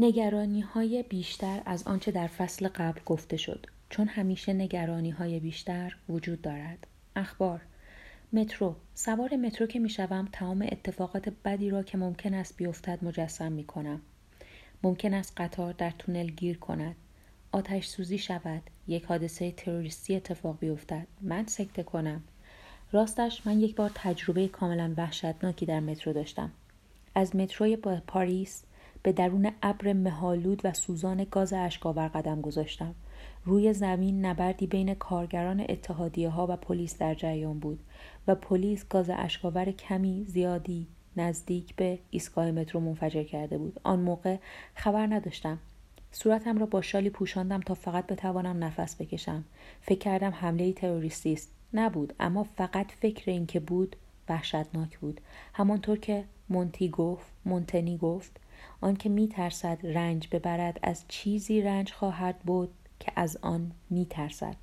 نگرانی های بیشتر از آنچه در فصل قبل گفته شد چون همیشه نگرانی های بیشتر وجود دارد. اخبار مترو سوار مترو که می‌شوم تمام اتفاقات بدی را که ممکن است بیفتد مجسم می کنم ممکن است قطار در تونل گیر کند. آتش سوزی شود. یک حادثه تروریستی اتفاق بیفتد. من سکته کنم. راستش من یک بار تجربه کاملا وحشتناکی در مترو داشتم. از متروی پاریس به درون ابر مهالود و سوزان گاز اشکاور قدم گذاشتم. روی زمین نبردی بین کارگران اتحادیه ها و پلیس در جریان بود و پلیس گاز اشکاور کمی زیادی نزدیک به ایستگاه مترو منفجر کرده بود. آن موقع خبر نداشتم. صورتم را با شالی پوشاندم تا فقط بتوانم نفس بکشم. فکر کردم حمله تروریستی است. نبود اما فقط فکر اینکه بود وحشتناک بود. همانطور که مونتی گفت مونتنی گفت آنکه میترسد رنج ببرد از چیزی رنج خواهد بود که از آن میترسد.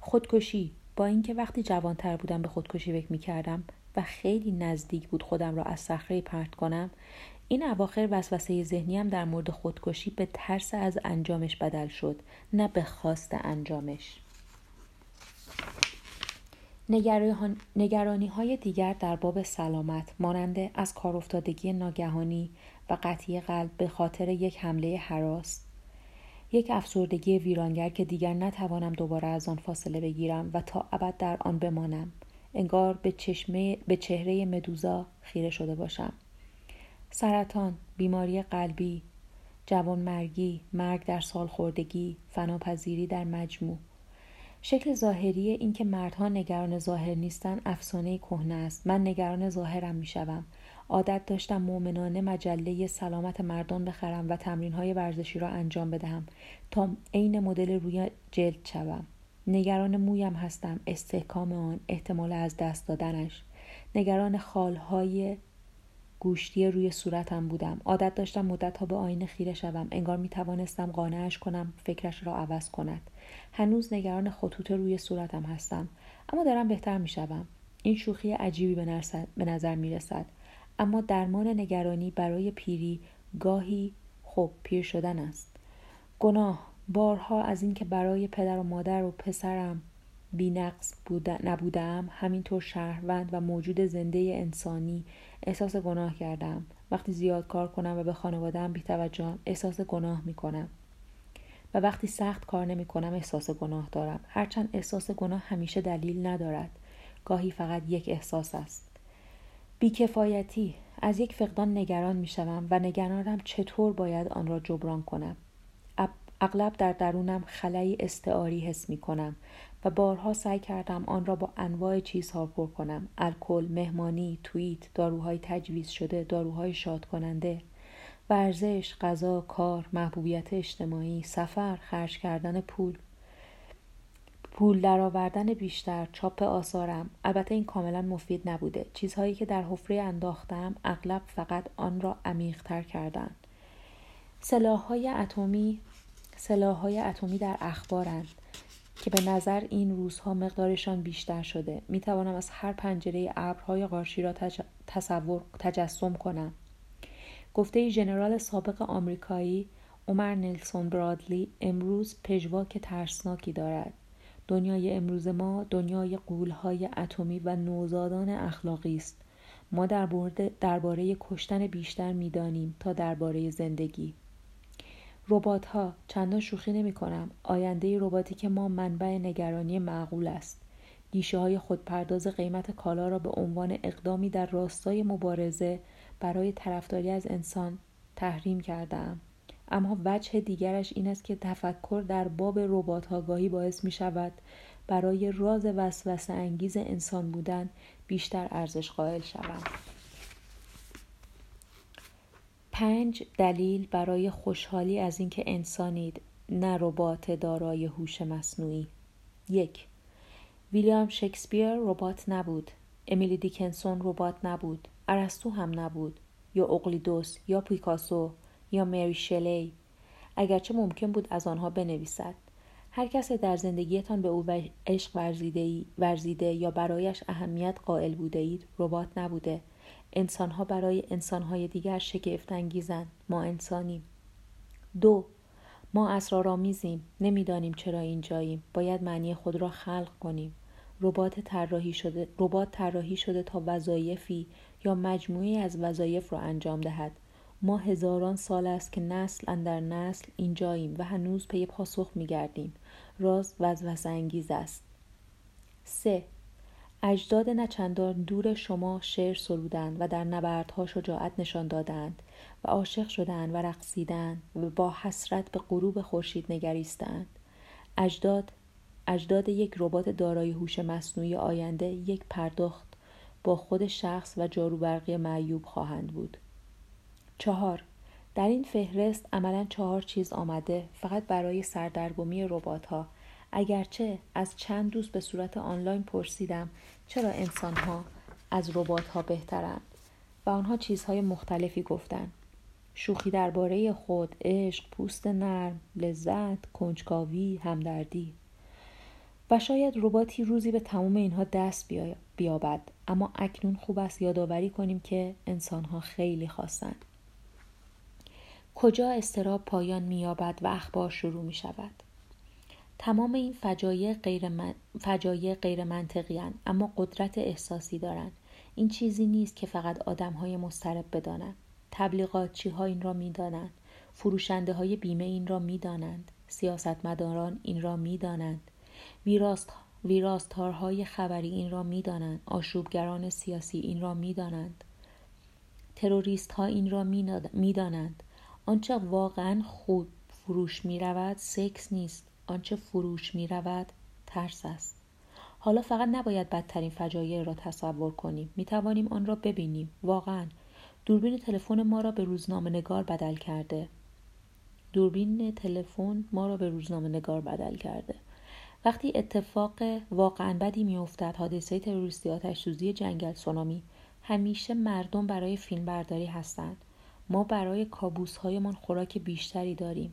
خودکشی با اینکه وقتی جوانتر بودم به خودکشی فکر می‌کردم و خیلی نزدیک بود خودم را از صخره پرت کنم این اواخر وسوسه ذهنیم در مورد خودکشی به ترس از انجامش بدل شد نه به خواست انجامش. نگرانی های دیگر در باب سلامت مانند از کار افتادگی ناگهانی و قطعی قلب به خاطر یک حمله حراس. یک افسردگی ویرانگر که دیگر نتوانم دوباره از آن فاصله بگیرم و تا ابد در آن بمانم. انگار به, چشمه، به چهره مدوزا خیره شده باشم. سرطان بیماری قلبی جوانمرگی مرگ در سالخوردگی فناپذیری در مجموع. شکل ظاهری اینکه مردها نگران ظاهر نیستند افسانه کهنه است. من نگران ظاهرم می‌شوم. عادت داشتم مؤمنانه مجله سلامت مردان بخرم و تمرین های ورزشی را انجام بدهم تا عین مدل روی جلد شوم. نگران مویم هستم استحکام آن احتمال از دست دادنش. نگران خالهای گوشتی روی صورتم بودم. عادت داشتم مدتها به آینه خیره شوم. انگار می توانستم قانعش کنم فکرش را عوض کند. هنوز نگران خطوط روی صورتم هستم. اما دارم بهتر می شوم. این شوخی عجیبی به نظر می رسد اما درمان نگرانی برای پیری گاهی خوب پیر شدن است. گناه بارها از اینکه برای پدر و مادر و پسرم بینقص نبودم همینطور شهروند و موجود زنده انسانی. احساس گناه کردم. وقتی زیاد کار کنم و به خانوادهام بیتوجهم احساس گناه می‌کنم. و وقتی سخت کار نمی کنم احساس گناه دارم. هرچند احساس گناه همیشه دلیل ندارد. گاهی فقط یک احساس است. بیکفایتی. از یک فقدان نگران می شوم و نگرانم چطور باید آن را جبران کنم. اغلب در درونم خلایی استعاری حس می کنم و بارها سعی کردم آن را با انواع چیزها پر کنم. الکل مهمانی توییت داروهای تجویز شده داروهای شاد کننده ورزش غذا کار محبوبیت اجتماعی سفر خرج کردن پول. پول درآوردن بیشتر چاپ آثارم. البته این کاملا مفید نبوده. چیزهایی که در حفره انداختم اغلب فقط آن را عمیقتر کردند سلاحهای اتمی سلاحهای اتمی در اخبارند. که به نظر این روزها مقدارشان بیشتر شده. می توانم از هر پنجره ابرهای قارچی را تصور تجسم کنم. گفته ژنرال سابق آمریکایی عمر نلسون برادلی امروز پژواک ترسناکی دارد. دنیای امروز ما دنیای قولهای اتمی و نوزادان اخلاقی است. ما درباره کشتن بیشتر می‌دانیم تا درباره زندگی. ربات ها چندان شوخی نمی کنم آینده رباتیک ما منبع نگرانی معقول است. گیشه های خودپرداز قیمت کالا را به عنوان اقدامی در راستای مبارزه برای طرفداری از انسان تحریم کردم اما وجه دیگرش این است که تفکر در باب ربات ها گاهی باعث می شود برای راز وسوسه انگیز انسان بودن بیشتر ارزش قائل شوم. پنج دلیل برای خوشحالی از اینکه انسانید نه ربات دارای هوش مصنوعی. یک ویلیام شکسپیر ربات نبود. امیلی دیکنسون ربات نبود. ارسطو هم نبود. یا اقلیدوس یا پیکاسو یا مری شلی. اگرچه ممکن بود از آنها بنویسد. هر کس در زندگیتان به او عشق ورزیده, ورزیده یا برایش اهمیت قائل بوده اید ربات نبوده. انسانها برای انسانهای دیگر شگفت انگیزند. ما انسانیم. دو ما اسرارآمیزیم. نمی‌دانیم چرا اینجاییم. باید معنی خود را خلق کنیم. ربات طراحی شده ربات طراحی شده تا وظایفی یا مجموعی از وظایف را انجام دهد. ما هزاران سال است که نسل اندر نسل اینجاییم و هنوز پی پاسخ میگردیم. راز وزوز انگیز است. سه اجداد نچندان دور شما شعر سرودند و در نبردها شجاعت نشان دادند و عاشق شدند و رقصیدند و با حسرت به غروب خورشید نگریستند. اجداد اجداد یک ربات دارای هوش مصنوعی آینده یک پرداخت با خود شخص و جاروبرقی معیوب خواهند بود. چهار در این فهرست عملا چهار چیز آمده فقط برای سردرگمی ربات ها اگرچه از چند دوست به صورت آنلاین پرسیدم چرا انسان ها از ربات ها بهترند و آنها چیزهای مختلفی گفتند. شوخی درباره خود عشق پوست نرم لذت کنجکاوی همدردی. و شاید رباتی روزی به تمام اینها دست بیابد اما اکنون خوب است یادآوری کنیم که انسانها خیلی خواستند. کجا استراب پایان مییابد و اخبار شروع می شود تمام این فجایع غیر, من... فجایع غیر منطقی هن. اما قدرت احساسی دارند این چیزی نیست که فقط آدم های مسترب بدانند تبلیغاتچی ها این را می‌دانند. فروشنده های بیمه این را می‌دانند. سیاستمداران این را می‌دانند. ویراست ویراستارهای خبری این را می‌دانند. آشوبگران سیاسی این را می‌دانند. تروریست ها این را می‌دانند. آنچه واقعا خود فروش می رود سکس نیست. آنچه فروش می رود ترس است. حالا فقط نباید بدترین فجایع را تصور کنیم. می توانیم آن را ببینیم. واقعا. دوربین تلفن ما را به روزنامه نگار بدل کرده. دوربین تلفن ما را به روزنامه نگار بدل کرده. وقتی اتفاق واقعا بدی میافتد حادثه تروریستی آتش سوزی جنگل سونامی همیشه مردم برای فیلم برداری هستند. ما برای کابوس هایمان خوراک بیشتری داریم.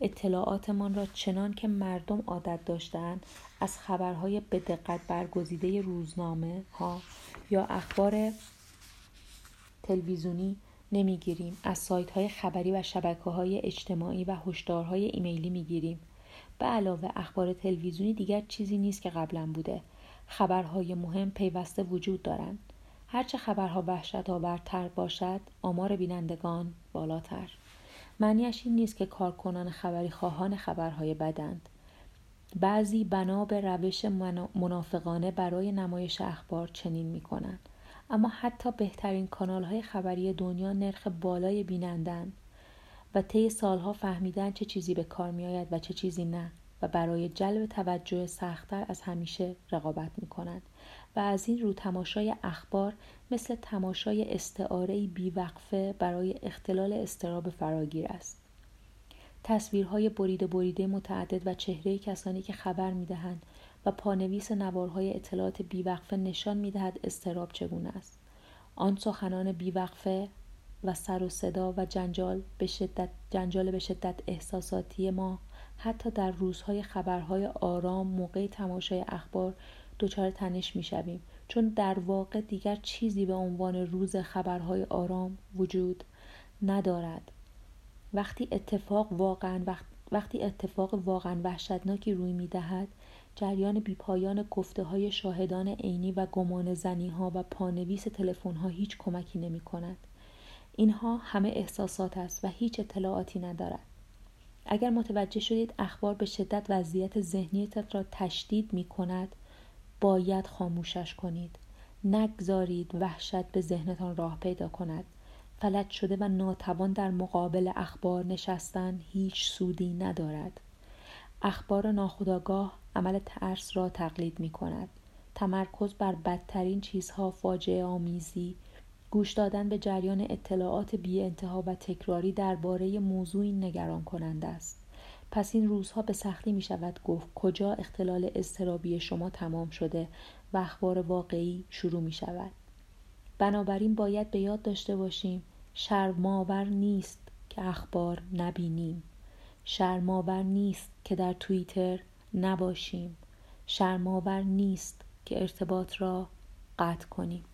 اطلاعاتمان را چنان که مردم عادت داشتند از خبرهای به دقت برگزیده روزنامه ها یا اخبار تلویزیونی نمی‌گیریم. از سایت های خبری و شبکه های اجتماعی و هشدارهای ایمیلی می‌گیریم. به علاوه اخبار تلویزیونی دیگر چیزی نیست که قبلا بوده. خبرهای مهم پیوسته وجود دارند. هرچه خبرها وحشت آورتر باشد آمار بینندگان بالاتر. معنیش این نیست که کارکنان خبری خواهان خبرهای بدند بعضی بنا به روش منافقانه برای نمایش اخبار چنین می کنند. اما حتی بهترین کانال های خبری دنیا نرخ بالای بینندن و طی سالها فهمیدن چه چیزی به کار می آید و چه چیزی نه و برای جلب توجه سختتر از همیشه رقابت می کنند و از این رو تماشای اخبار مثل تماشای استعاره بیوقفه برای اختلال استراب فراگیر است. تصویرهای بریده بریده متعدد و چهره کسانی که خبر می‌دهند و پانویس نوارهای اطلاعات بیوقفه نشان می‌دهد استراب چگونه است. آن سخنان بیوقفه و سر و صدا و جنجال به شدت جنجال به شدت احساساتی ما حتی در روزهای خبرهای آرام موقع تماشای اخبار دچار تنش می‌شویم چون در واقع دیگر چیزی به عنوان روز خبرهای آرام وجود ندارد وقتی اتفاق واقعا وقتی اتفاق واقعا وحشتناکی روی می‌دهد جریان بیپایان گفته های شاهدان عینی و گمان زنی ها و پانویس تلفن ها هیچ کمکی نمی کند. اینها همه احساسات است و هیچ اطلاعاتی ندارد. اگر متوجه شدید اخبار به شدت وضعیت ذهنیتت را تشدید می کند باید خاموشش کنید. نگذارید وحشت به ذهنتان راه پیدا کند. فلج شده و ناتوان در مقابل اخبار نشستن هیچ سودی ندارد. اخبار ناخداگاه عمل ترس را تقلید می کند تمرکز بر بدترین چیزها فاجعه آمیزی گوش دادن به جریان اطلاعات بی انتها و تکراری درباره موضوعی نگران کنند است. پس این روزها به سختی می شود گفت کجا اختلال اضطرابی شما تمام شده و اخبار واقعی شروع می شود بنابراین باید به یاد داشته باشیم شرماور نیست که اخبار نبینیم. شرماور نیست که در توییتر نباشیم. شرماور نیست که ارتباط را قطع کنیم.